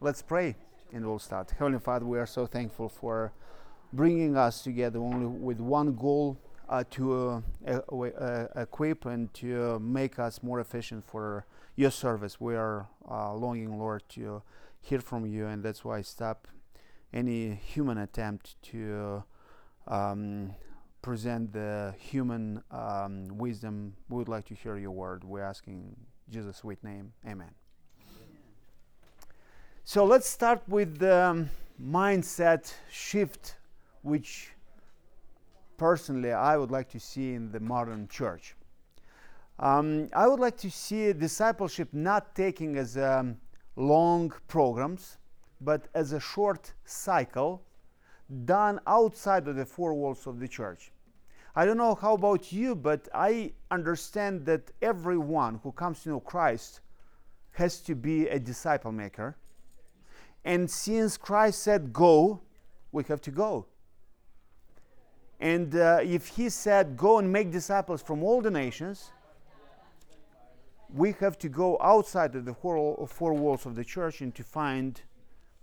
Let's pray and we'll start. Heavenly Father, we are so thankful for bringing us together only with one goal uh, to uh, uh, equip and to make us more efficient for your service. We are uh, longing, Lord, to hear from you, and that's why I stop any human attempt to um, present the human um, wisdom. We would like to hear your word. We're asking Jesus' sweet name. Amen. So let's start with the um, mindset shift, which personally I would like to see in the modern church. Um, I would like to see discipleship not taking as um, long programs, but as a short cycle done outside of the four walls of the church. I don't know how about you, but I understand that everyone who comes to know Christ has to be a disciple maker and since Christ said go, we have to go. And uh, if he said go and make disciples from all the nations, we have to go outside of the four, walls of the church and to find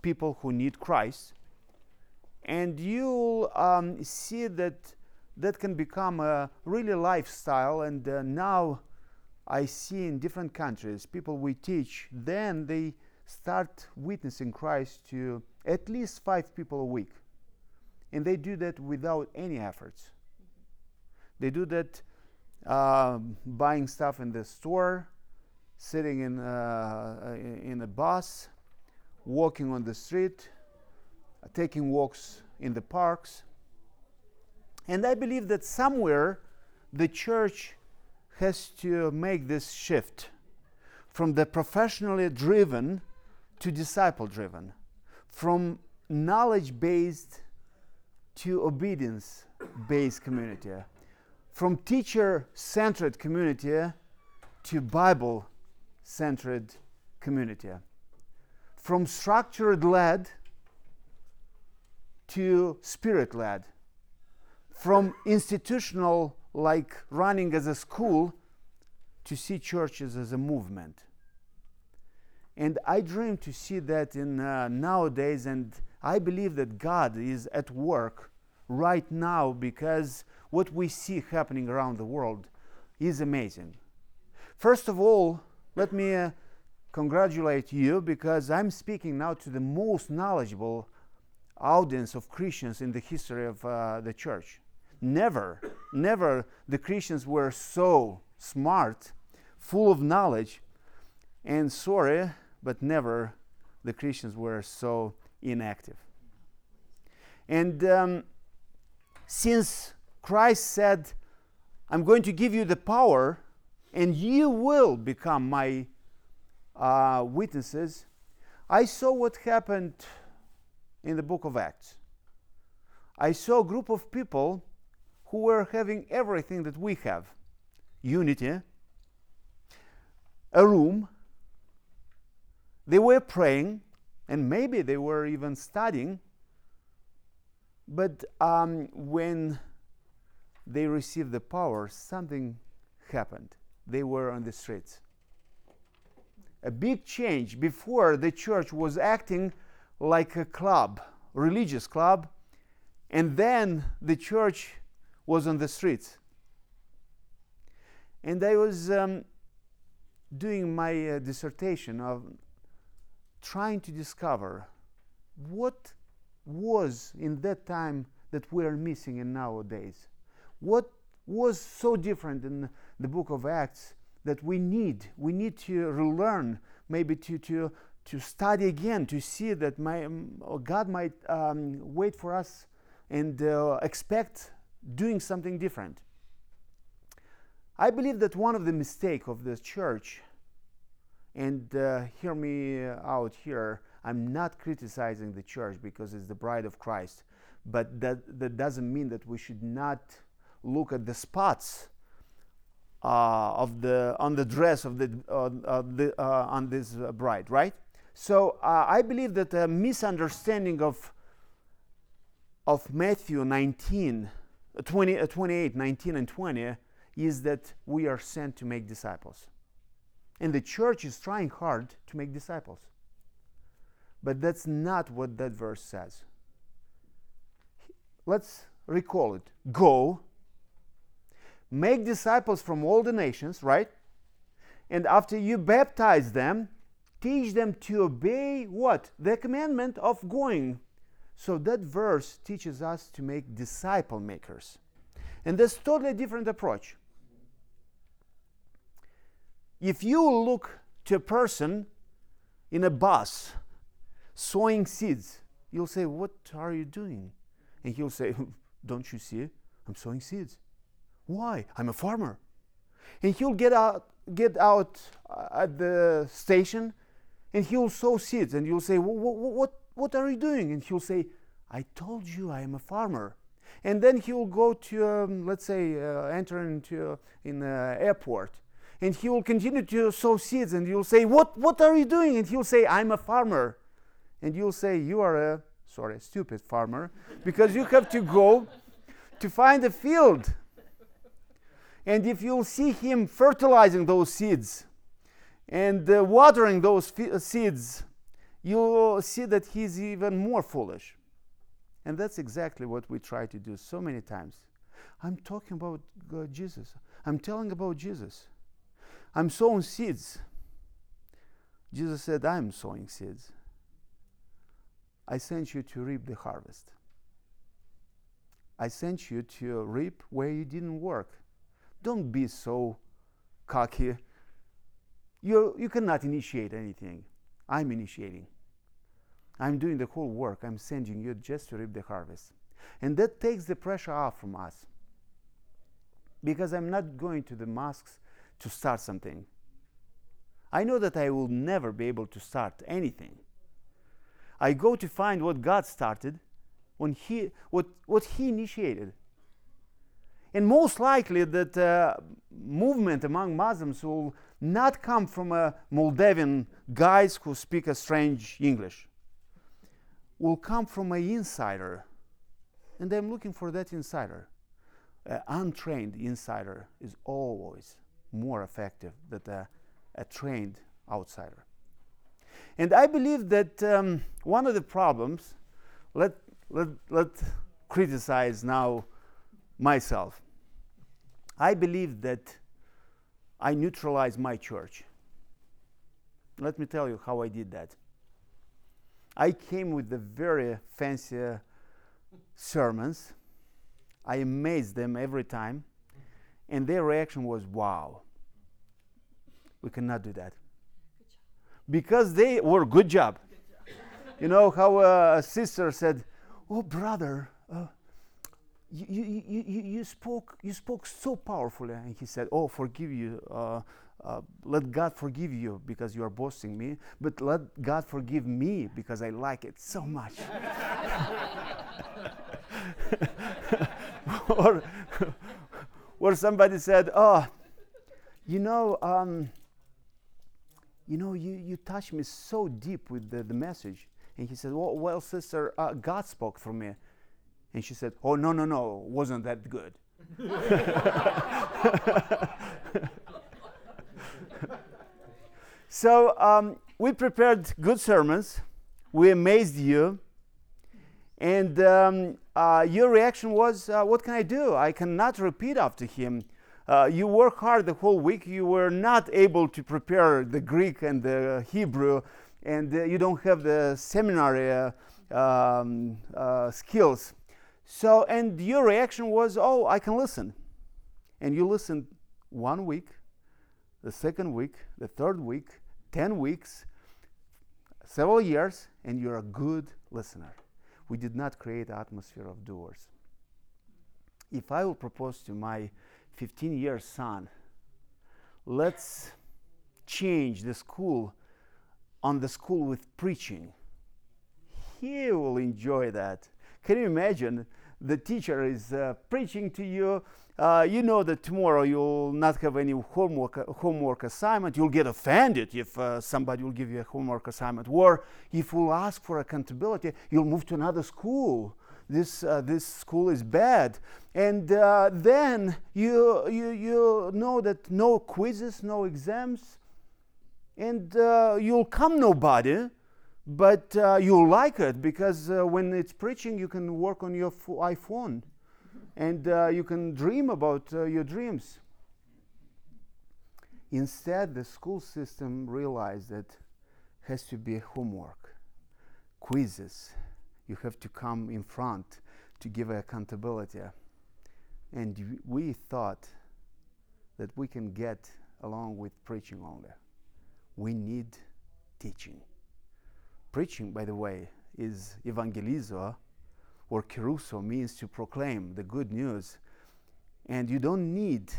people who need Christ. And you'll um, see that that can become a really lifestyle. And uh, now I see in different countries people we teach, then they start witnessing Christ to at least five people a week. And they do that without any efforts. They do that uh, buying stuff in the store, sitting in, uh, in a bus, walking on the street, taking walks in the parks. And I believe that somewhere the church has to make this shift from the professionally driven to disciple driven, from knowledge based to obedience based community, from teacher centered community to Bible centered community, from structured led to spirit led, from institutional, like running as a school, to see churches as a movement. And I dream to see that in uh, nowadays, and I believe that God is at work right now because what we see happening around the world is amazing. First of all, let me uh, congratulate you because I'm speaking now to the most knowledgeable audience of Christians in the history of uh, the church. Never, never the Christians were so smart, full of knowledge, and sorry, but never the Christians were so inactive. And um, since Christ said, I'm going to give you the power and you will become my uh, witnesses, I saw what happened in the book of Acts. I saw a group of people who were having everything that we have unity, a room, they were praying, and maybe they were even studying, but um, when they received the power, something happened. They were on the streets. A big change. Before, the church was acting like a club, religious club, and then the church was on the streets. And I was um, doing my uh, dissertation of trying to discover what was in that time that we are missing in nowadays. What was so different in the book of Acts that we need? We need to relearn, maybe to, to, to study again, to see that my, God might um, wait for us and uh, expect doing something different. I believe that one of the mistakes of the church and uh, hear me out here. I'm not criticizing the church because it's the bride of Christ, but that, that doesn't mean that we should not look at the spots uh, of the on the dress of the, uh, the uh, on this bride, right? So uh, I believe that a misunderstanding of of Matthew 19, 20, uh, 28, 19, and 20 is that we are sent to make disciples. And the church is trying hard to make disciples. But that's not what that verse says. Let's recall it. Go, make disciples from all the nations, right? And after you baptize them, teach them to obey what? The commandment of going. So that verse teaches us to make disciple makers. And that's totally different approach. If you look to a person in a bus sowing seeds, you'll say, What are you doing? And he'll say, Don't you see? I'm sowing seeds. Why? I'm a farmer. And he'll get out, get out uh, at the station and he'll sow seeds. And you'll say, what, what, what are you doing? And he'll say, I told you I am a farmer. And then he'll go to, um, let's say, uh, enter into uh, in the airport and he will continue to sow seeds and you'll say what what are you doing? And he'll say i'm a farmer. And you'll say you are a sorry stupid farmer because you have to go to find a field. And if you'll see him fertilizing those seeds and uh, watering those f- seeds you'll see that he's even more foolish. And that's exactly what we try to do so many times. I'm talking about God, jesus. I'm telling about jesus I'm sowing seeds. Jesus said, I'm sowing seeds. I sent you to reap the harvest. I sent you to reap where you didn't work. Don't be so cocky. You, you cannot initiate anything. I'm initiating. I'm doing the whole work. I'm sending you just to reap the harvest. And that takes the pressure off from us. Because I'm not going to the mosques to start something. I know that I will never be able to start anything. I go to find what God started, when he, what, what He initiated. And most likely that uh, movement among Muslims will not come from a Moldavian guys who speak a strange English. Will come from an insider. And I'm looking for that insider. An untrained insider is always more effective than a, a trained outsider. And I believe that um, one of the problems, let, let, let criticize now myself. I believe that I neutralize my church. Let me tell you how I did that. I came with the very fancy sermons. I amazed them every time, and their reaction was wow. We cannot do that. Because they were good job. You know how a sister said, "Oh, brother, uh, you, you, you, you, spoke you spoke so powerfully," and he said, "Oh, forgive you." Uh, uh, let God forgive you because you are boasting me, but let God forgive me because I like it so much. or, or somebody said, Oh, you know, um, you know, you, you touched me so deep with the, the message. And he said, well, well sister, uh, God spoke through me. And she said, oh, no, no, no, wasn't that good. so um, we prepared good sermons. We amazed you. And um, uh, your reaction was, uh, what can I do? I cannot repeat after him uh, you work hard the whole week, you were not able to prepare the Greek and the Hebrew, and uh, you don't have the seminary uh, um, uh, skills. So, and your reaction was, oh, I can listen. And you listened one week, the second week, the third week, 10 weeks, several years, and you're a good listener. We did not create an atmosphere of doers. If I will propose to my 15 year son, let's change the school on the school with preaching. He will enjoy that. Can you imagine? The teacher is uh, preaching to you. Uh, you know that tomorrow you'll not have any homework, homework assignment. You'll get offended if uh, somebody will give you a homework assignment. Or if we'll ask for accountability, you'll move to another school this, uh, this school is bad. And uh, then you, you, you know that no quizzes, no exams, and uh, you'll come nobody but uh, you like it because uh, when it's preaching, you can work on your iPhone and uh, you can dream about uh, your dreams. Instead, the school system realized that has to be homework, quizzes. You have to come in front to give accountability. And we thought that we can get along with preaching only. We need teaching. Preaching, by the way, is evangelizo or kerusso, means to proclaim the good news. And you don't need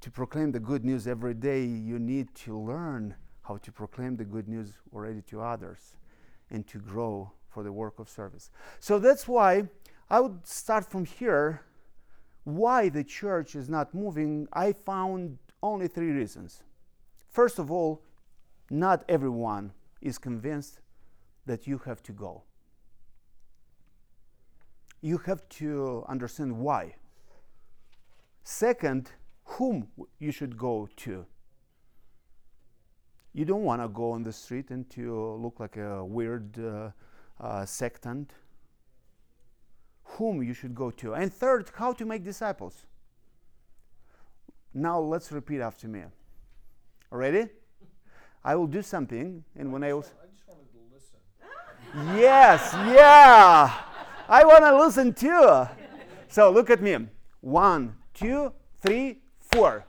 to proclaim the good news every day. You need to learn how to proclaim the good news already to others and to grow for the work of service. So that's why I would start from here. Why the church is not moving, I found only three reasons. First of all, not everyone is convinced that you have to go. You have to understand why. Second, whom you should go to. You don't want to go on the street and to look like a weird uh, uh, sectant. Whom you should go to. And third, how to make disciples. Now let's repeat after me. Ready? I will do something, and when I was. I just wanted to listen. Yes, yeah. I want to listen too. So look at me. One, two, three, four.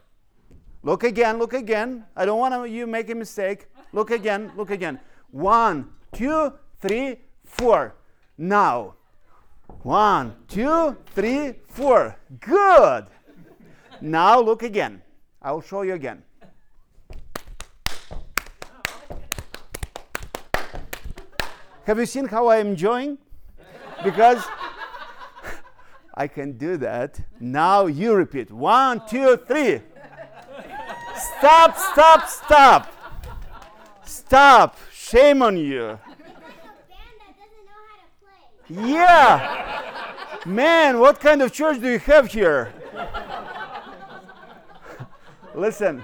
Look again, look again. I don't want you make a mistake. Look again, look again. One, two, three, four. Now. One, two, three, four. Good. Now look again. I will show you again. Have you seen how I'm enjoying? Because I can do that. Now you repeat. One, two, three. Stop, stop, stop. Stop. Shame on you. Yeah. Man, what kind of church do you have here? Listen,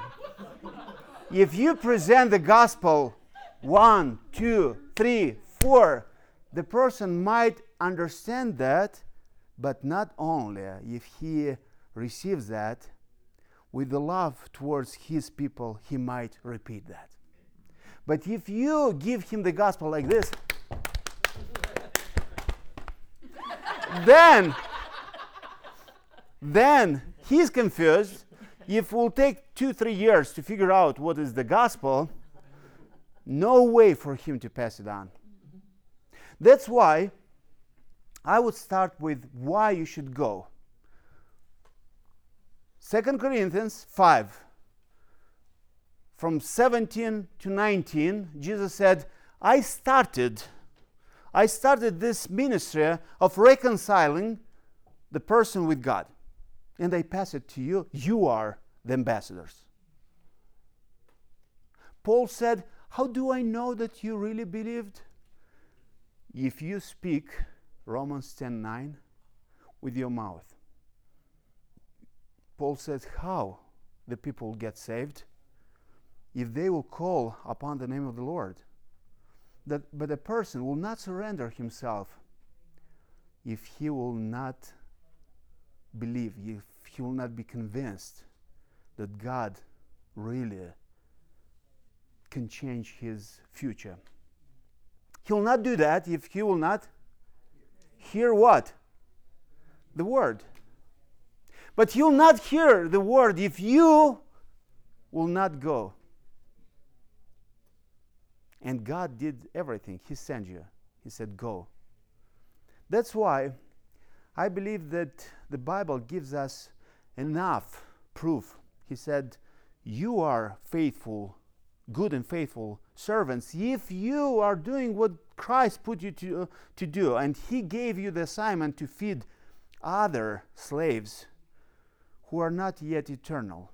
if you present the gospel one, two, three, four, the person might understand that, but not only if he receives that with the love towards his people, he might repeat that. But if you give him the gospel like this, then then he's confused. If it will take two, three years to figure out what is the gospel, no way for him to pass it on. That's why I would start with why you should go. 2 Corinthians 5, from 17 to 19, Jesus said, I started, I started this ministry of reconciling the person with God. And I pass it to you. You are the ambassadors. Paul said, How do I know that you really believed? if you speak Romans 10:9 with your mouth. Paul says how the people get saved if they will call upon the name of the Lord. That, but a person will not surrender himself if he will not believe, if he will not be convinced that God really can change his future. He will not do that if he will not hear what? The word. But you'll not hear the word if you will not go. And God did everything. He sent you. He said, Go. That's why I believe that the Bible gives us enough proof. He said, You are faithful good and faithful servants if you are doing what Christ put you to, to do and he gave you the assignment to feed other slaves who are not yet eternal.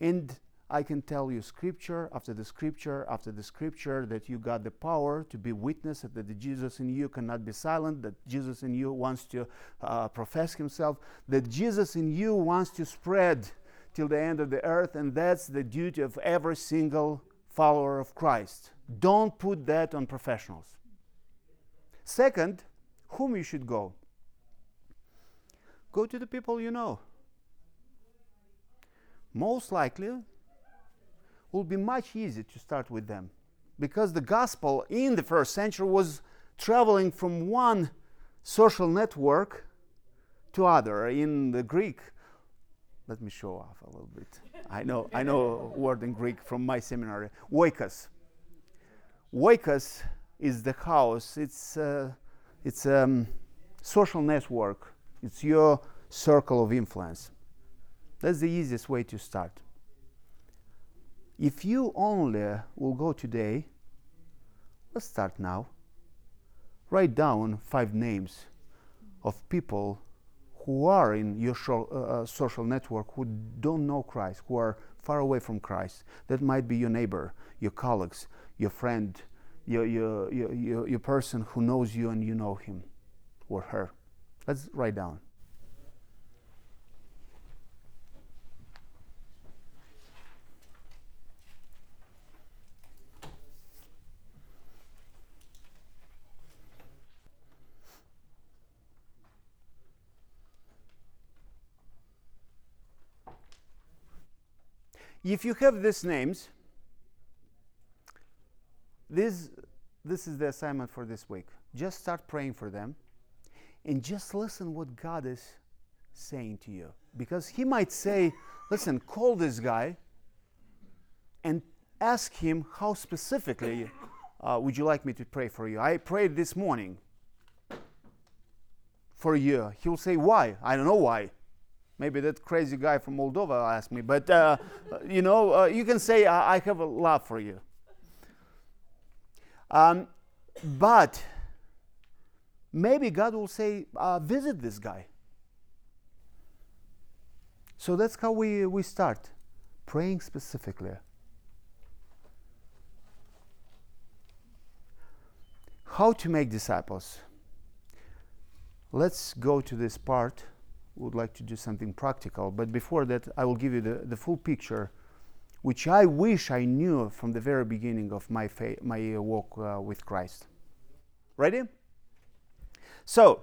And I can tell you scripture after the scripture after the scripture that you got the power to be witness that the Jesus in you cannot be silent, that Jesus in you wants to uh, profess himself, that Jesus in you wants to spread till the end of the earth, and that's the duty of every single follower of Christ Don't put that on professionals. Second, whom you should go. Go to the people you know. Most likely, will be much easier to start with them because the gospel in the first century was traveling from one social network to other in the greek let me show off a little bit. I know i know a word in greek from my seminary. Oikos oikos is the house. It's uh, it's a um, social network. It's your circle of influence. That's the easiest way to start. If you only will go today let's start now. Write down five names of people who are in your uh, uh, social network who don't know Christ, who are far away from Christ. That might be your neighbor, your colleagues, your friend, your, your, your, your, your person who knows you and you know him or her. Let's write down. If you have these names, this, this is the assignment for this week. Just start praying for them and just listen what God is saying to you. Because He might say, listen, call this guy and ask him how specifically uh, would you like me to pray for you. I prayed this morning for you. He'll say, why? I don't know why. Maybe that crazy guy from Moldova asked me, but uh, you know, uh, you can say, I, I, have a love for you. Um, but maybe God will say, uh, visit this guy. So that's how we, we start praying specifically. How to make disciples. Let's go to this part would like to do something practical. But before that, I will give you the, the full picture, which I wish I knew from the very beginning of my, fa- my walk uh, with Christ. Ready? So,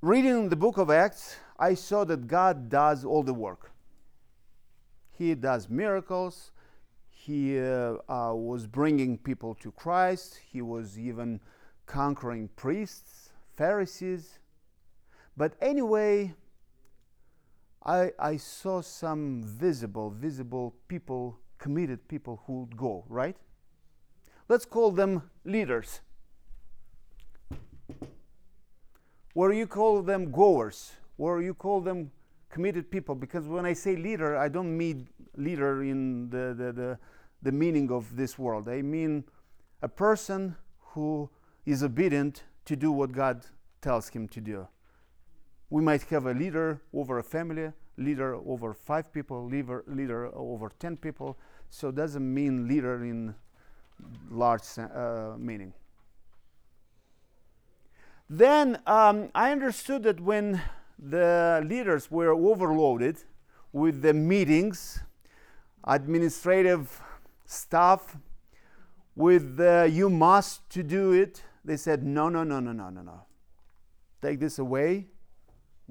reading the book of Acts, I saw that God does all the work. He does miracles. He uh, uh, was bringing people to Christ. He was even conquering priests, Pharisees. But anyway, I, I saw some visible, visible people, committed people who would go, right? Let's call them leaders. Or you call them goers, or you call them committed people, because when I say leader, I don't mean leader in the, the, the, the meaning of this world. I mean a person who is obedient to do what God tells him to do we might have a leader over a family, leader over five people, leader, leader over 10 people. So it doesn't mean leader in large uh, meaning. Then um, I understood that when the leaders were overloaded with the meetings, administrative stuff, with the you must to do it, they said, no, no, no, no, no, no, no. Take this away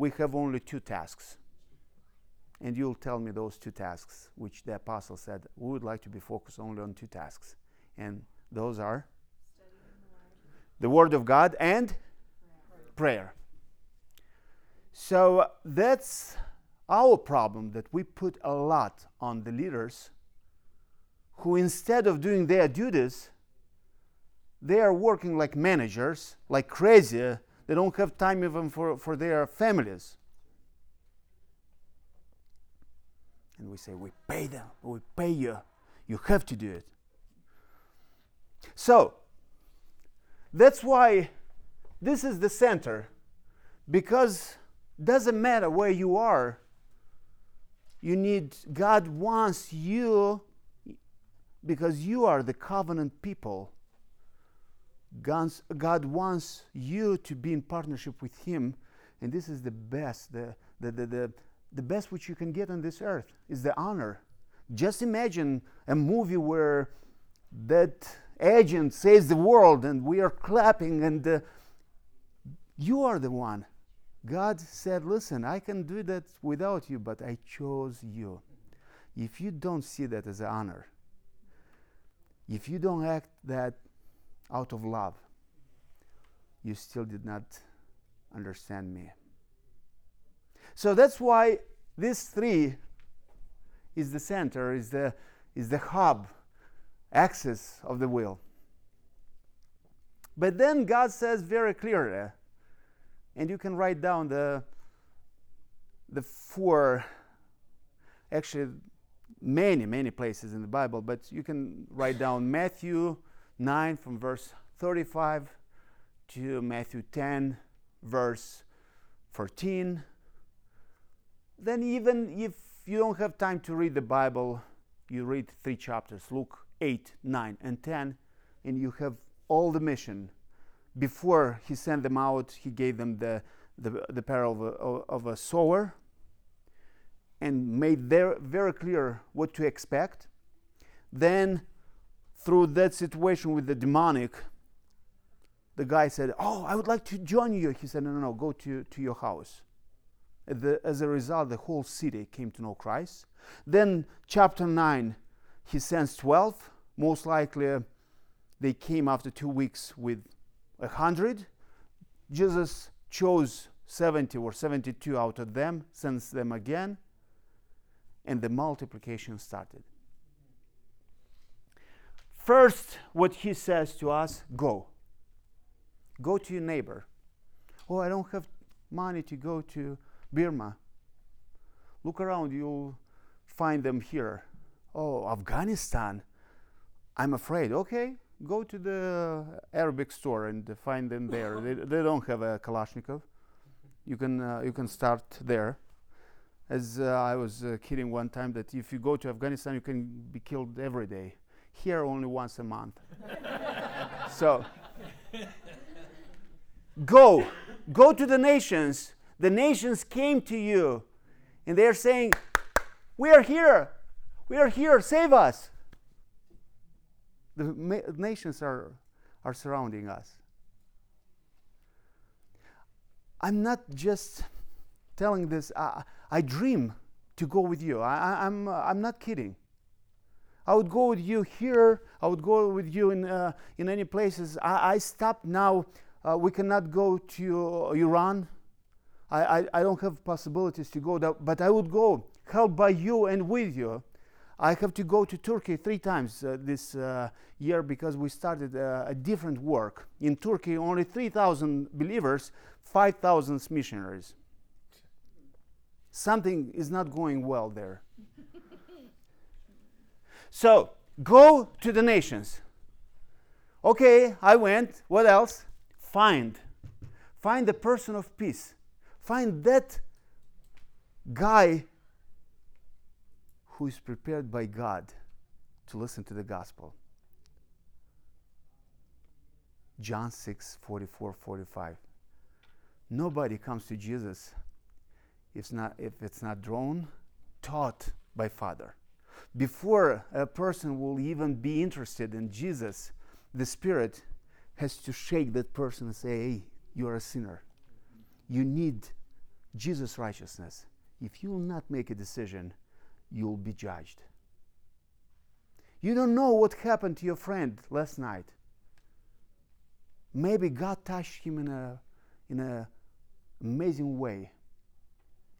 we have only two tasks. And you'll tell me those two tasks, which the apostle said, we would like to be focused only on two tasks. And those are the Word of God and prayer. So that's our problem that we put a lot on the leaders who, instead of doing their duties, they are working like managers, like crazy, they don't have time even for, for their families. And we say, We pay them, we pay you. You have to do it. So, that's why this is the center. Because doesn't matter where you are, you need, God wants you because you are the covenant people God's, God wants you to be in partnership with Him, and this is the best, the, the, the, the, the best which you can get on this earth is the honor. Just imagine a movie where that agent saves the world and we are clapping and uh, you are the one. God said, Listen, I can do that without you, but I chose you. If you don't see that as an honor, if you don't act that out of love, you still did not understand me. So that's why this three is the center, is the, is the hub, axis of the will. But then God says very clearly, and you can write down the, the four, actually, many, many places in the Bible, but you can write down Matthew 9 from verse 35 to Matthew 10, verse 14. Then, even if you don't have time to read the Bible, you read three chapters Luke 8, 9, and 10, and you have all the mission. Before he sent them out, he gave them the, the, the parable of a, of a sower and made there very clear what to expect. Then, through that situation with the demonic, the guy said, Oh, I would like to join you. He said, No, no, no, go to, to your house. The, as a result, the whole city came to know Christ. Then, chapter 9, he sends 12. Most likely, they came after two weeks with a 100. Jesus chose 70 or 72 out of them, sends them again, and the multiplication started. First, what he says to us go. Go to your neighbor. Oh, I don't have money to go to Burma. Look around, you'll find them here. Oh, Afghanistan. I'm afraid. Okay, go to the Arabic store and find them there. they, they don't have a Kalashnikov. You can, uh, you can start there. As uh, I was uh, kidding one time that if you go to Afghanistan, you can be killed every day. Here, only once a month. so, Go, go to the nations. The nations came to you and they're saying, We are here. We are here. Save us. The ma- nations are, are surrounding us. I'm not just telling this, I, I dream to go with you. I, am I'm, I'm not kidding. I would go with you here. I would go with you in, uh, in any places. I, I stopped now uh, we cannot go to Iran. I, I, I, don't have possibilities to go there, but I would go, helped by you and with you. I have to go to Turkey three times uh, this uh, year because we started uh, a different work. In Turkey, only 3,000 believers, 5,000 missionaries. Something is not going well there. So, go to the nations. Okay, I went. What else? find. Find the person of peace. Find that guy who is prepared by God to listen to the gospel. John 6 44 45. Nobody comes to Jesus if not, if it's not drawn, taught by Father. Before a person will even be interested in Jesus, the Spirit has to shake that person and say, hey, you are a sinner. You need Jesus' righteousness. If you will not make a decision, you'll be judged. You don't know what happened to your friend last night. Maybe God touched him in a in an amazing way.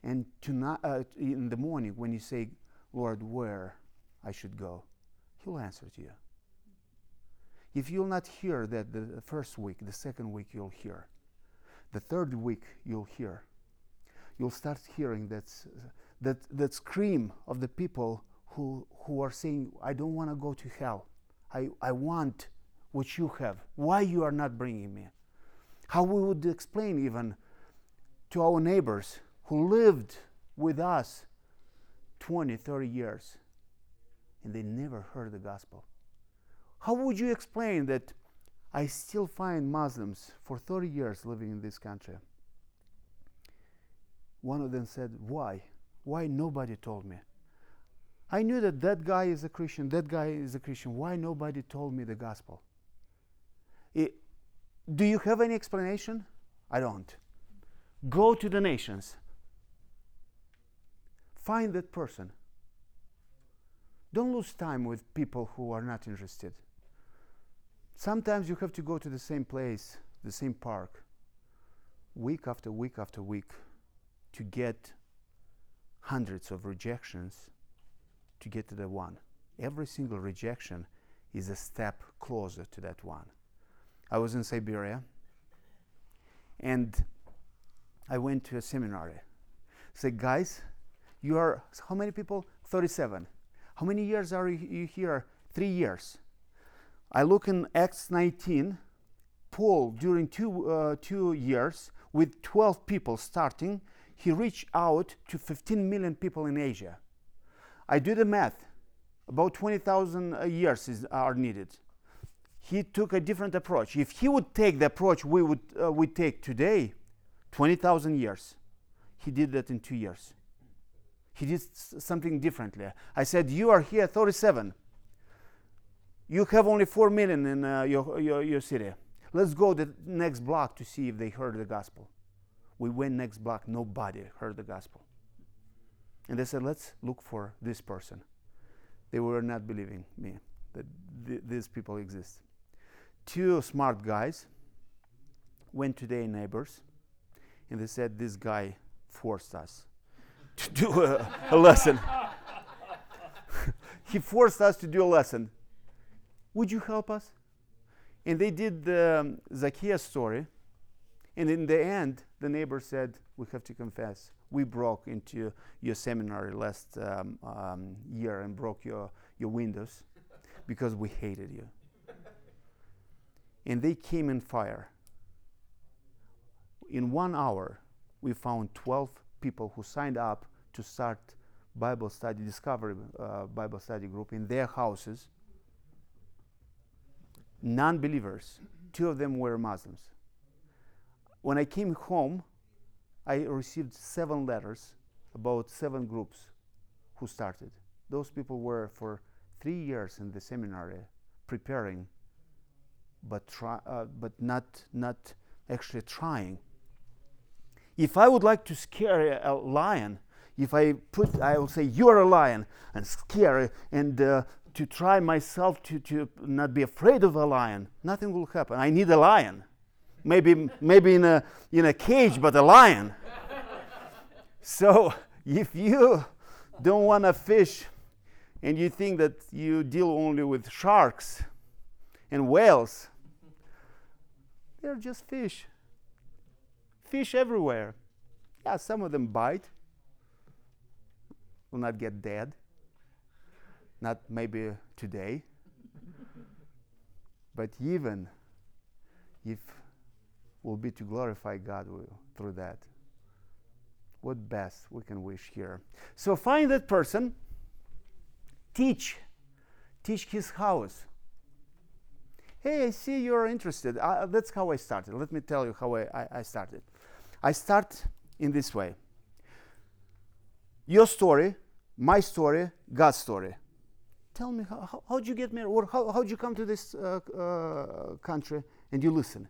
And tonight, uh, in the morning, when you say, Lord, where I should go, He'll answer to you. If you'll not hear that the first week, the second week you'll hear. The third week you'll hear. You'll start hearing that, that, that scream of the people who, who are saying, I don't want to go to hell. I, I want what you have. Why you are not bringing me? How we would explain even to our neighbors who lived with us 20, 30 years and they never heard the gospel. How would you explain that I still find Muslims for 30 years living in this country? One of them said, Why? Why nobody told me? I knew that that guy is a Christian, that guy is a Christian. Why nobody told me the gospel? It, do you have any explanation? I don't. Go to the nations. Find that person. Don't lose time with people who are not interested. Sometimes you have to go to the same place, the same park, week after week after week to get hundreds of rejections to get to the one. Every single rejection is a step closer to that one. I was in Siberia and I went to a seminary. Say, guys, you are how many people? 37. How many years are you here? Three years. I look in Acts 19. Paul, during two, uh, two years, with 12 people starting, he reached out to 15 million people in Asia. I do the math. About 20,000 years is, are needed. He took a different approach. If he would take the approach we would uh, we take today, 20,000 years, he did that in two years. He did something differently. I said, You are here 37. You have only 4 million in uh, your, your, your city. Let's go the next block to see if they heard the gospel. We went next block, nobody heard the gospel. And they said, Let's look for this person. They were not believing me that th- these people exist. Two smart guys went to their neighbors and they said, This guy forced us to do a, a lesson. he forced us to do a lesson. Would you help us? And they did the um, Zacchaeus story. And in the end, the neighbor said, We have to confess. We broke into your seminary last um, um, year and broke your, your windows because we hated you. and they came in fire. In one hour, we found 12 people who signed up to start Bible study, discovery uh, Bible study group in their houses. Non believers, two of them were Muslims. When I came home, I received seven letters about seven groups who started. Those people were for three years in the seminary preparing, but, try, uh, but not, not actually trying. If I would like to scare a lion, if I put, I will say, you're a lion, and scare, and uh, to try myself to, to not be afraid of a lion, nothing will happen. I need a lion. Maybe, maybe in, a, in a cage, but a lion. so if you don't want to fish and you think that you deal only with sharks and whales, they're just fish. Fish everywhere. Yeah, some of them bite, will not get dead. Not maybe today. but even if will be to glorify God through that. What best we can wish here. So find that person, teach, teach his house. Hey, I see you're interested. Uh, that's how I started. Let me tell you how I, I, I started. I start in this way your story, my story, God's story. Tell me, how, how, how'd you get married? Or how, how'd you come to this uh, uh, country? And you listen.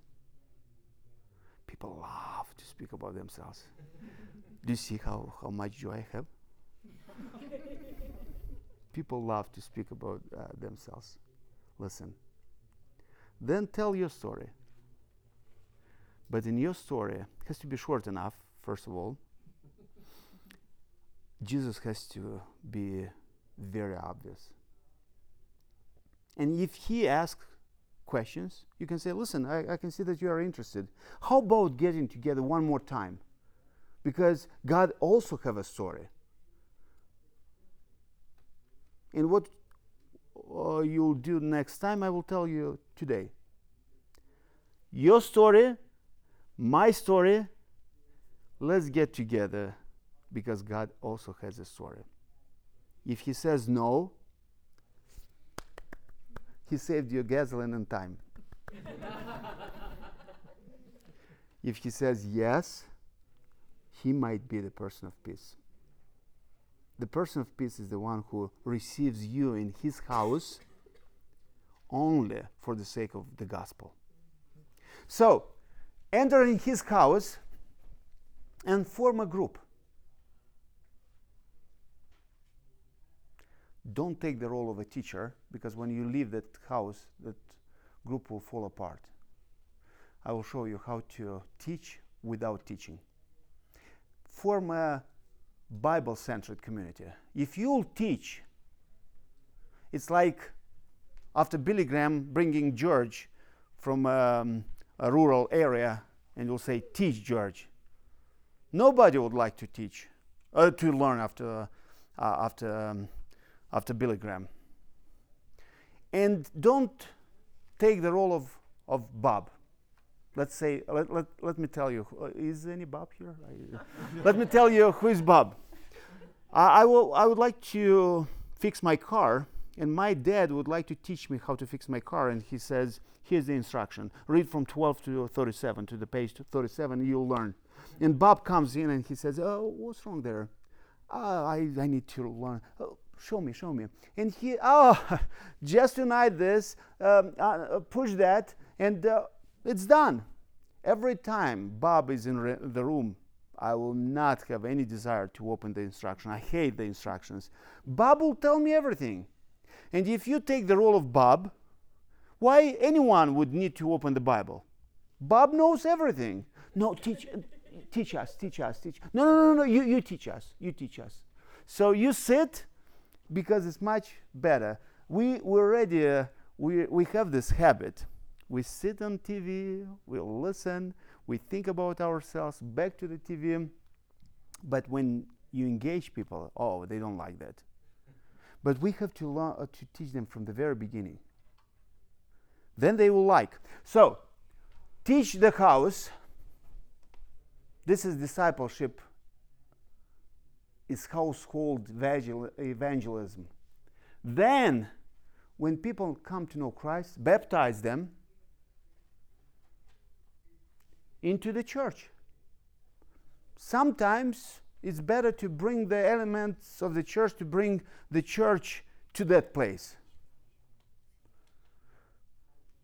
People love to speak about themselves. Do you see how, how much joy I have? People love to speak about uh, themselves. Listen. Then tell your story. But in your story, it has to be short enough, first of all. Jesus has to be very obvious. And if he asks questions, you can say, Listen, I, I, can see that you are interested. How about getting together one more time? Because God also have a story. And what uh, you'll do next time, I will tell you today. Your story, my story, let's get together because God also has a story. If He says no, He saved you gasoline and time. if He says yes, He might be the person of peace. The person of peace is the one who receives you in his house only for the sake of the gospel. So, enter in his house and form a group. Don't take the role of a teacher because when you leave that house, that group will fall apart. I will show you how to teach without teaching. Form a Bible centered community. If you'll teach, it's like after Billy Graham bringing George from um, a rural area and you'll say, Teach, George. Nobody would like to teach, uh, to learn after, uh, after, um, after Billy Graham. And don't take the role of, of Bob. Let's say, let, let, let me tell you, is any Bob here? let me tell you who is Bob. I, I, will, I would like to fix my car, and my dad would like to teach me how to fix my car, and he says, here's the instruction. Read from 12 to 37 to the page 37, you'll learn. And Bob comes in and he says, oh, what's wrong there? Uh, I, I need to learn. Oh, show me, show me. And he, oh, just unite this, um, uh, uh, push that, and uh, it's done. Every time Bob is in re- the room, I will not have any desire to open the instruction. I hate the instructions. Bob will tell me everything. And if you take the role of Bob, why anyone would need to open the Bible? Bob knows everything. No, teach, teach us, teach us, teach. No, no, no, no, you, you teach us, you teach us. So you sit because it's much better. We, we already, uh, we, we have this habit we sit on TV, we listen, we think about ourselves, back to the TV. But when you engage people, oh, they don't like that. But we have to, learn, uh, to teach them from the very beginning. Then they will like. So, teach the house. This is discipleship. Is household evangelism. Then, when people come to know Christ, baptize them into the church. Sometimes it's better to bring the elements of the church, to bring the church to that place.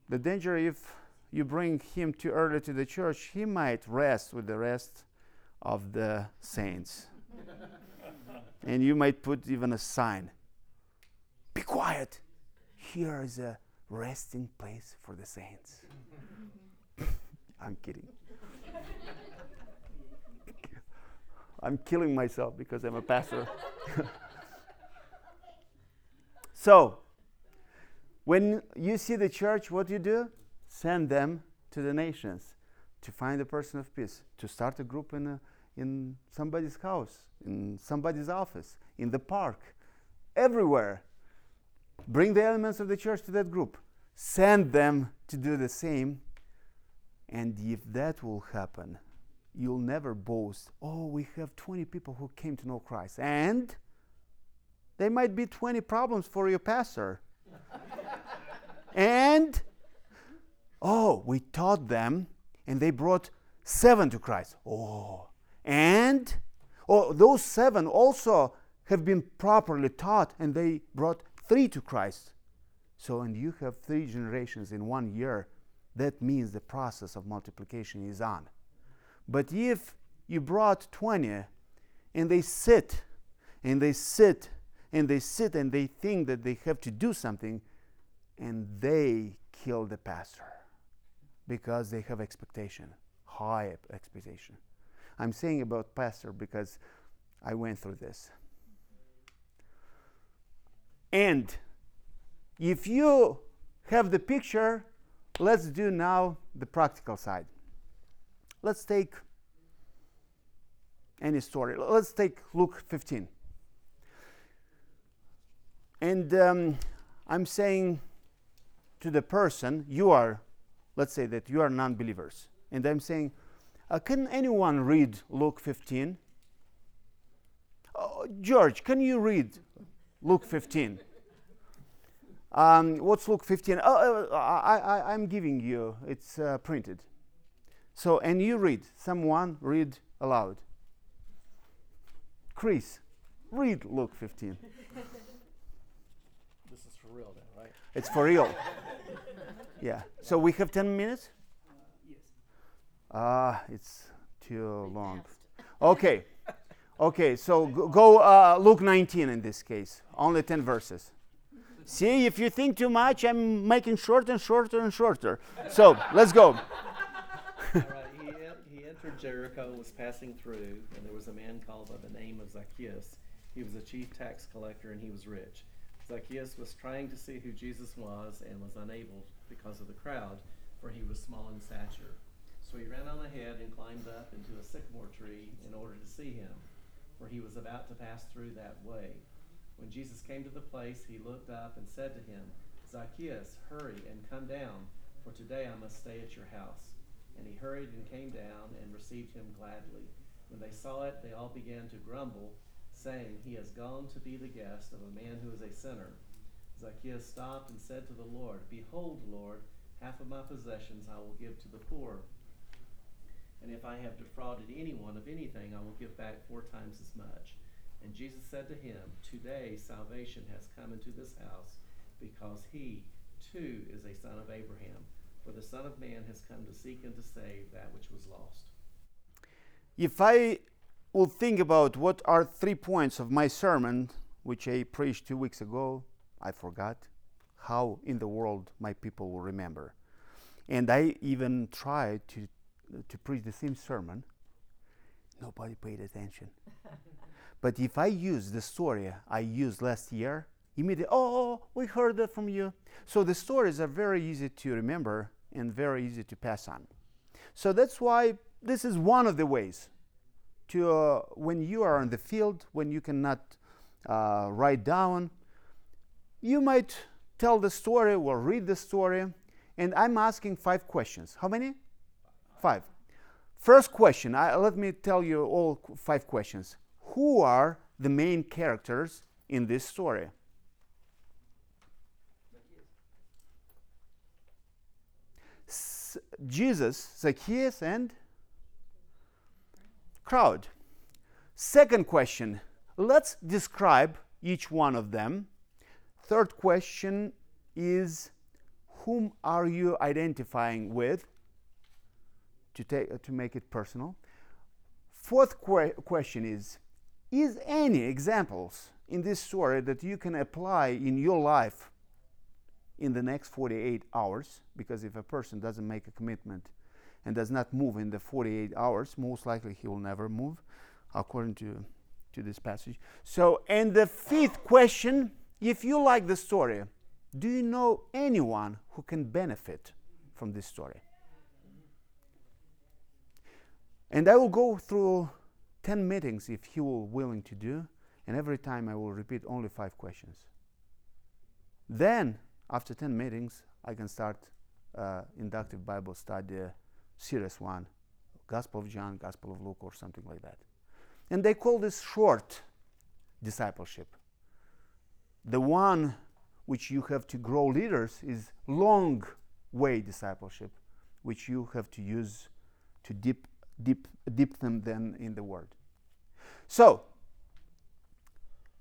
The danger if you bring him too early to the church, he might rest with the rest of the saints. And you might put even a sign Be quiet. Here is a resting place for the saints. I'm kidding. I'm killing myself because I'm a pastor. so, when you see the church, what do you do? Send them to the nations to find a person of peace, to start a group in, a, in somebody's house, in somebody's office, in the park, everywhere. Bring the elements of the church to that group. Send them to do the same. And if that will happen, you'll never boast, oh, we have 20 people who came to know Christ. And there might be 20 problems for your pastor. and, oh, we taught them and they brought seven to Christ. Oh, and, oh, those seven also have been properly taught and they brought three to Christ. So, and you have three generations in one year. That means the process of multiplication is on. But if you brought 20 and they sit and they sit and they sit and they think that they have to do something and they kill the pastor because they have expectation, high expectation. I'm saying about pastor because I went through this. And if you have the picture, let's do now the practical side. Let's take any story. Let's take Luke 15. And um, I'm saying to the person, you are, let's say that you are non believers. And I'm saying, uh, can anyone read Luke 15? Oh, George, can you read Luke 15? Um, what's Luke 15? Oh, uh, I, I, I'm giving you, it's uh, printed. So, and you read, someone read aloud. Chris, Read Luke 15. This is for real then, right? It's for real. yeah. So we have 10 minutes? Yes. Ah, it's too long. Okay. Okay, so go, go uh, Luke 19 in this case. Only 10 verses. See, if you think too much, I'm making shorter and shorter and shorter. So let's go. All right. He, en- he entered Jericho, was passing through, and there was a man called by the name of Zacchaeus. He was a chief tax collector and he was rich. Zacchaeus was trying to see who Jesus was and was unable because of the crowd, for he was small in stature. So he ran on ahead and climbed up into a sycamore tree in order to see him, for he was about to pass through that way. When Jesus came to the place, he looked up and said to him, Zacchaeus, hurry and come down, for today I must stay at your house. And he hurried and came down and received him gladly. When they saw it, they all began to grumble, saying, He has gone to be the guest of a man who is a sinner. Zacchaeus stopped and said to the Lord, Behold, Lord, half of my possessions I will give to the poor. And if I have defrauded anyone of anything, I will give back four times as much. And Jesus said to him, Today salvation has come into this house, because he too is a son of Abraham. For the Son of Man has come to seek and to save that which was lost. If I will think about what are three points of my sermon, which I preached two weeks ago, I forgot how in the world my people will remember. And I even tried to, to preach the same sermon. Nobody paid attention. but if I use the story I used last year, immediately, oh, we heard that from you. So the stories are very easy to remember and very easy to pass on. So that's why this is one of the ways to uh, when you are in the field, when you cannot uh, write down, you might tell the story or read the story. And I'm asking five questions. How many? Five. First question, I, let me tell you all five questions. Who are the main characters in this story? S- Jesus, Zacchaeus, and crowd. Second question, let's describe each one of them. Third question is whom are you identifying with to take to make it personal. Fourth que- question is is any examples in this story that you can apply in your life in the next 48 hours? Because if a person doesn't make a commitment and does not move in the 48 hours most likely he will never move according to to this passage. So and the fifth question if you like the story do you know anyone who can benefit from this story and i will go through 10 meetings if he will willing to do and every time i will repeat only five questions. Then after 10 meetings i can start uh, inductive bible study serious one gospel of john gospel of luke or something like that. And they call this short discipleship. The one which you have to grow leaders is long way discipleship which you have to use to dip dip dip them then in the word. So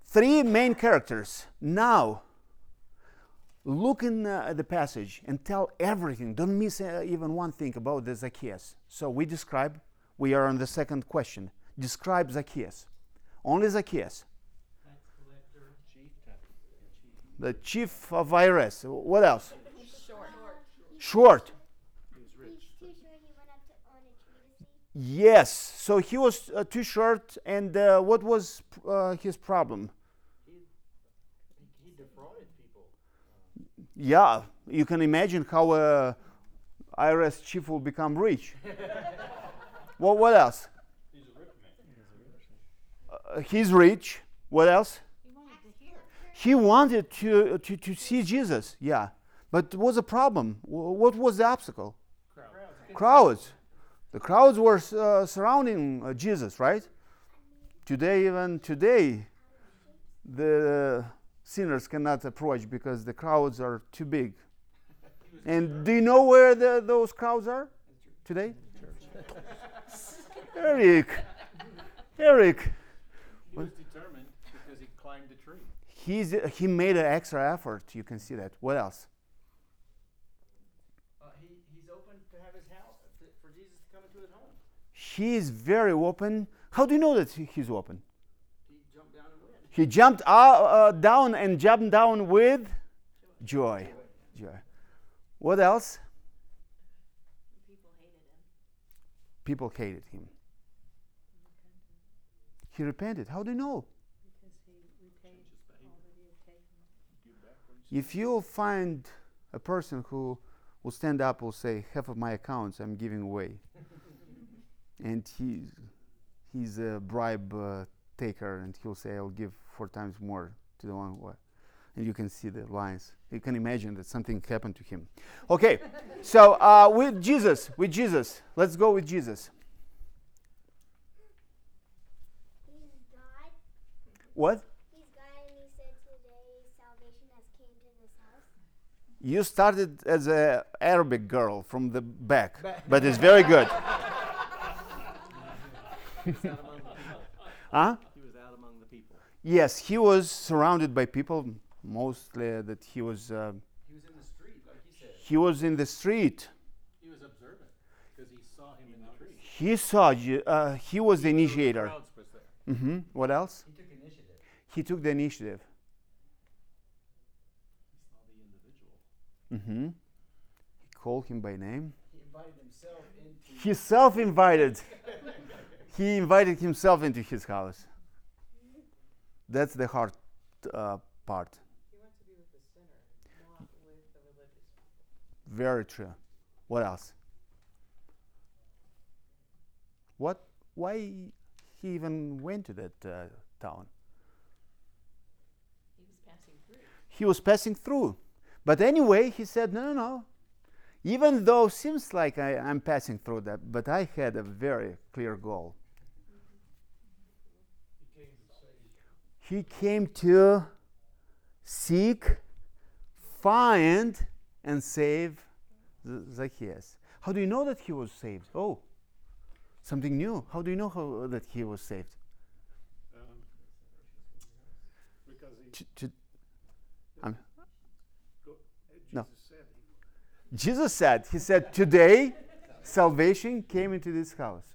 three main characters. Now look in uh, the passage and tell everything. Don't miss uh, even one thing about the zacchaeus. So we describe we are on the second question. Describe zacchaeus. Only zacchaeus. Tax collector, chief tax, chief. the chief of irs what else? Short. short He was rich. He's too short. He went up to, on a tree to see. Yes. So he was uh, too short and uh, what was uh, his problem? He defrauded people. yeah. You can imagine how a irs chief will become rich. Well, what else? He's a rich man. uh, he's rich. What else? He wanted to, to, to see jesus. Yeah. But what was the problem? What was the obstacle? Crowds. crowds the crowds were uh, surrounding uh, jesus right today even today the sinners cannot approach because the crowds are too big and do you know where the, those crowds are today eric eric was determined because He was determined to he's, he made an extra effort. You can see that. What else? Uh, he, he's open to have his house, to, for Jesus to come into his home. He is very open. How do you know that he's open? He jumped down and went. He jumped uh, uh, down and jumped down with joy. Joy. What else? People hated him. People hated him. He repented. How do you know? Because he repaid all that he had taken. If you find a person who will stand up will say half of my accounts I'm giving away, and he's he's a bribe uh, taker, and he'll say I'll give four times more to the one who, and you can see the lines. You can imagine that something happened to him. Okay, so uh, with Jesus, with Jesus, let's go with Jesus. What? He's God, and he said today salvation has came to this house. You started as a Arabic girl from the back, but it's very good. He was out among the people. Huh? He was out among the people. Yes, he was surrounded by people, mostly that he was. Uh, He was in the street, like he said. he was in the street. He was observant because he saw him in the tree. He saw. Je- Uh, he was the initiator. Crowds was there. hmm What else? He took initiative. He took the initiative. He saw the individual. hmm He called him by name. He invited himself into. He self-invited. he invited himself into his house. That's the hard uh, part. He went to be with the sinner, not with the religious people. Very true. What else? What? Why he even went to that uh, town? He was passing through. He was passing through, but anyway, he said, "No, no, no. Even though seems like I, I'm passing through that, but I had a very clear goal. He came to seek, find, and save Zacchaeus. How do you know that he was saved? Oh, something new. How do you know how, that he was saved? Um, because he, Ch- ch- I'm- No. Jesus said he Jesus said, He said, today salvation came into this house.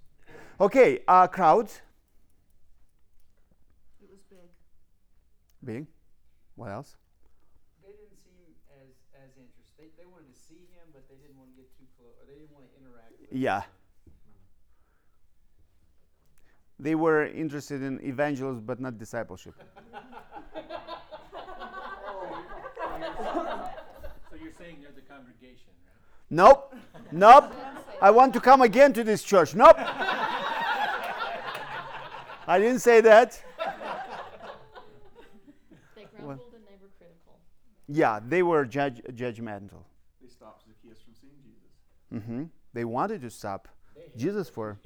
Okay, uh, crowds. It was big. Big. What else? They didn't seem as as interested. They, they wanted to see him, but they didn't want to get too close. Or they didn't want to interact with him. Yeah. They were interested in evangelism but not discipleship. So you're saying they're the congregation, right? Nope. Nope. I want to come again to this church. Nope. I didn't say that. They grumbled and they were critical. Yeah, they were judge, judgmental. they stopped Zacchaeus from seeing Jesus. hmm They wanted to stop Jesus for.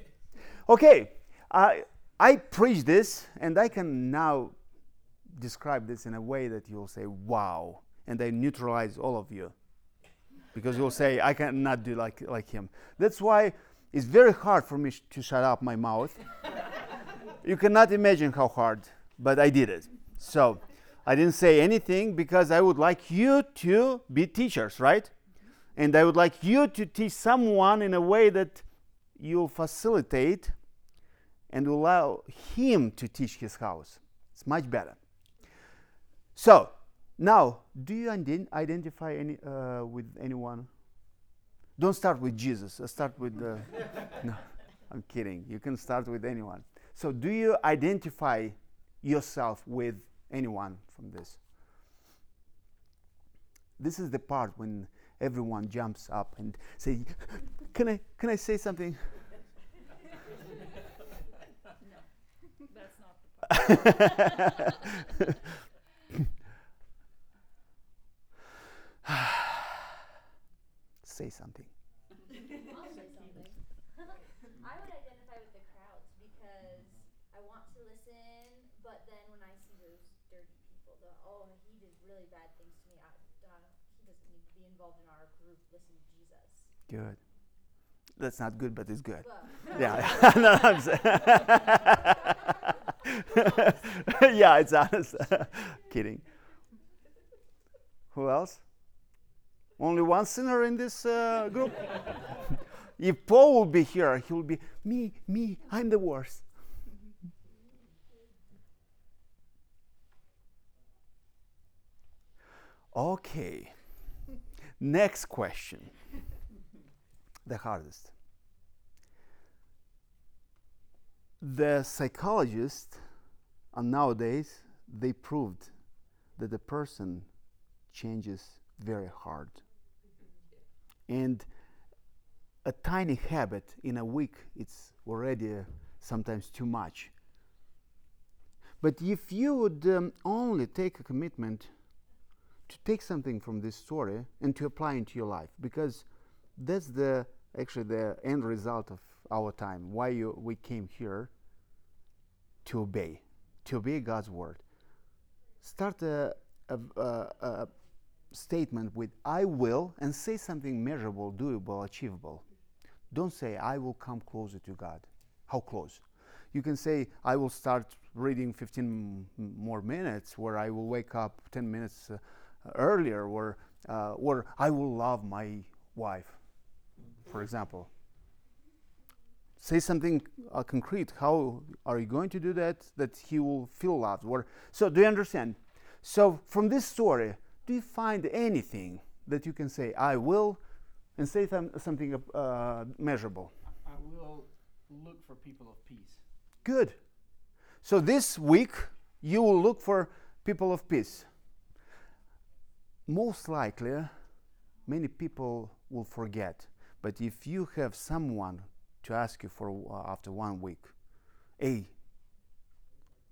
Okay, I I preach this, and I can now describe this in a way that you'll say, "Wow," and I neutralize all of you because you'll say, "I cannot do like like him." That's why it's very hard for me sh- to shut up my mouth. you cannot imagine how hard, but I did it. So I didn't say anything because I would like you to be teachers, right? And I would like you to teach someone in a way that you'll facilitate and allow him to teach his house. It's much better. So, now, do you identify any, uh, with anyone? Don't start with Jesus. Start with. Uh, no, I'm kidding. You can start with anyone. So, do you identify yourself with anyone from this? This is the part when everyone jumps up and say, "Can I? Can I say something?" That's not say something. I'll say something. I would identify with the crowds because I want to listen, but then when I see those dirty people, the oh he did really bad things to me. I, uh, he doesn't need to be involved in our group. Listen to Jesus. Good. That's not good, but it's good. Well, Yeah. no, I'm sa- yeah, it's honest. Kidding. Who else? Only one sinner in this uh, group? if Paul will be here, he will be, me, me, I'm the worst. Okay. Next question. The hardest. The psychologists and nowadays they proved that the person changes very hard. And a tiny habit in a week it's already uh, sometimes too much. But if you would um, only take a commitment to take something from this story and to apply into your life because that's the actually the end result of our time why you, we came here to obey to obey god's word. Start a, a, a, statement with i will and say something measurable doable achievable. Don't say i will come closer to god. How close? You can say i will start reading 15 more minutes where i will wake up 10 minutes uh, earlier where, uh, where I will love my wife, for example. Say something uh, concrete. How are you going to do that? That he will feel loved. Or, so, do you understand? So, from this story, do you find anything that you can say, I will, and say th- something uh, measurable? I will look for people of peace. Good. So, this week, you will look for people of peace most likely many people will forget but if you have someone to ask you for uh, after one week hey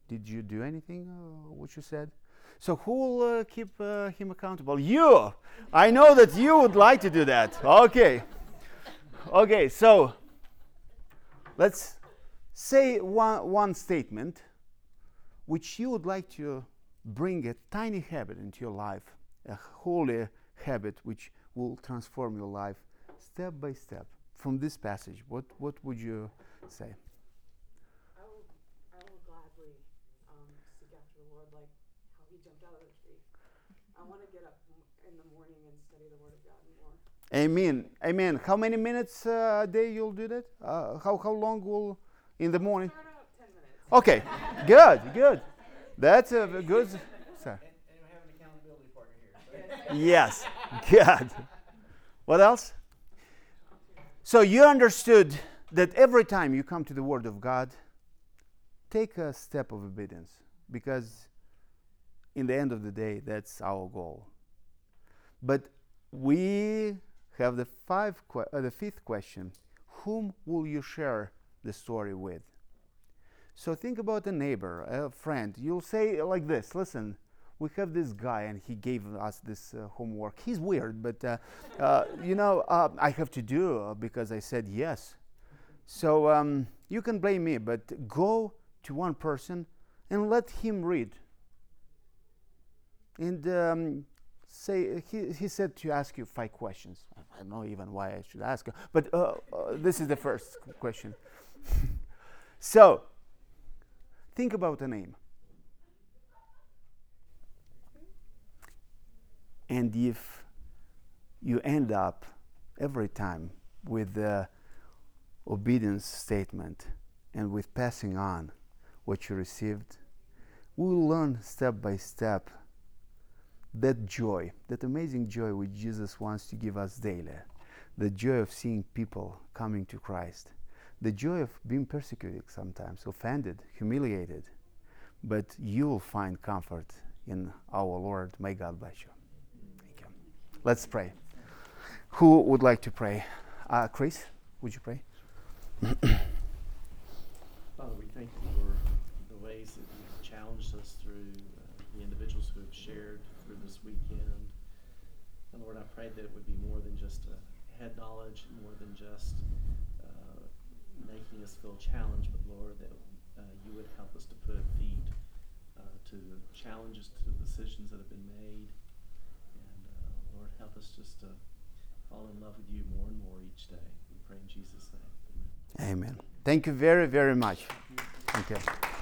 did you do anything uh, what you said? So who will uh, keep uh, him accountable? You! I know that you would like to do that. Okay. Okay so let's say one, one statement which you would like to bring a tiny habit into your life a holy habit which will transform your life step by step from this passage what what would you say I will, I will gladly um, seek after the Lord like how he jumped out of the tree. I want to get up in the morning and study the Word of God more. amen amen how many minutes uh, a day you'll do that uh, how how long will in the morning Start out 10 minutes. okay good good that's a good sir And, and we have an accountability partner here. So. yes good what else so you understood that every time you come to the word of god take a step of obedience because in the end of the day that's our goal. But we have the five que- uh, the fifth question whom will you share the story with? So think about a neighbor a friend. You'll say like this listen we have this guy and he gave us this uh, homework. He's weird but uh, uh, you know uh, i have to do uh, because i said yes. So um, you can blame me but go to one person and let him read. And um, say he, he said to ask you five questions. I don't know even why i should ask but uh, this is the first question. So think about a name And if you end up every time with the obedience statement and with passing on what you received, we will learn step by step that joy, that amazing joy which Jesus wants to give us daily, the joy of seeing people coming to Christ, the joy of being persecuted sometimes, offended, humiliated. But you will find comfort in our Lord. May God bless you. Let's pray. Who would like to pray? Uh, Chris, would you pray? Father, we thank you for the ways that you've challenged us through uh, the individuals who have shared through this weekend. And Lord, I pray that it would be more than just a head knowledge, more than just uh, making us feel challenged, but Lord, that uh, you would help us to put feet uh, to the challenges, to the decisions that have been made. Help us just to fall in love with you more and more each day. We pray in Jesus' name. Amen. Amen. Thank you very, very much. Thank you.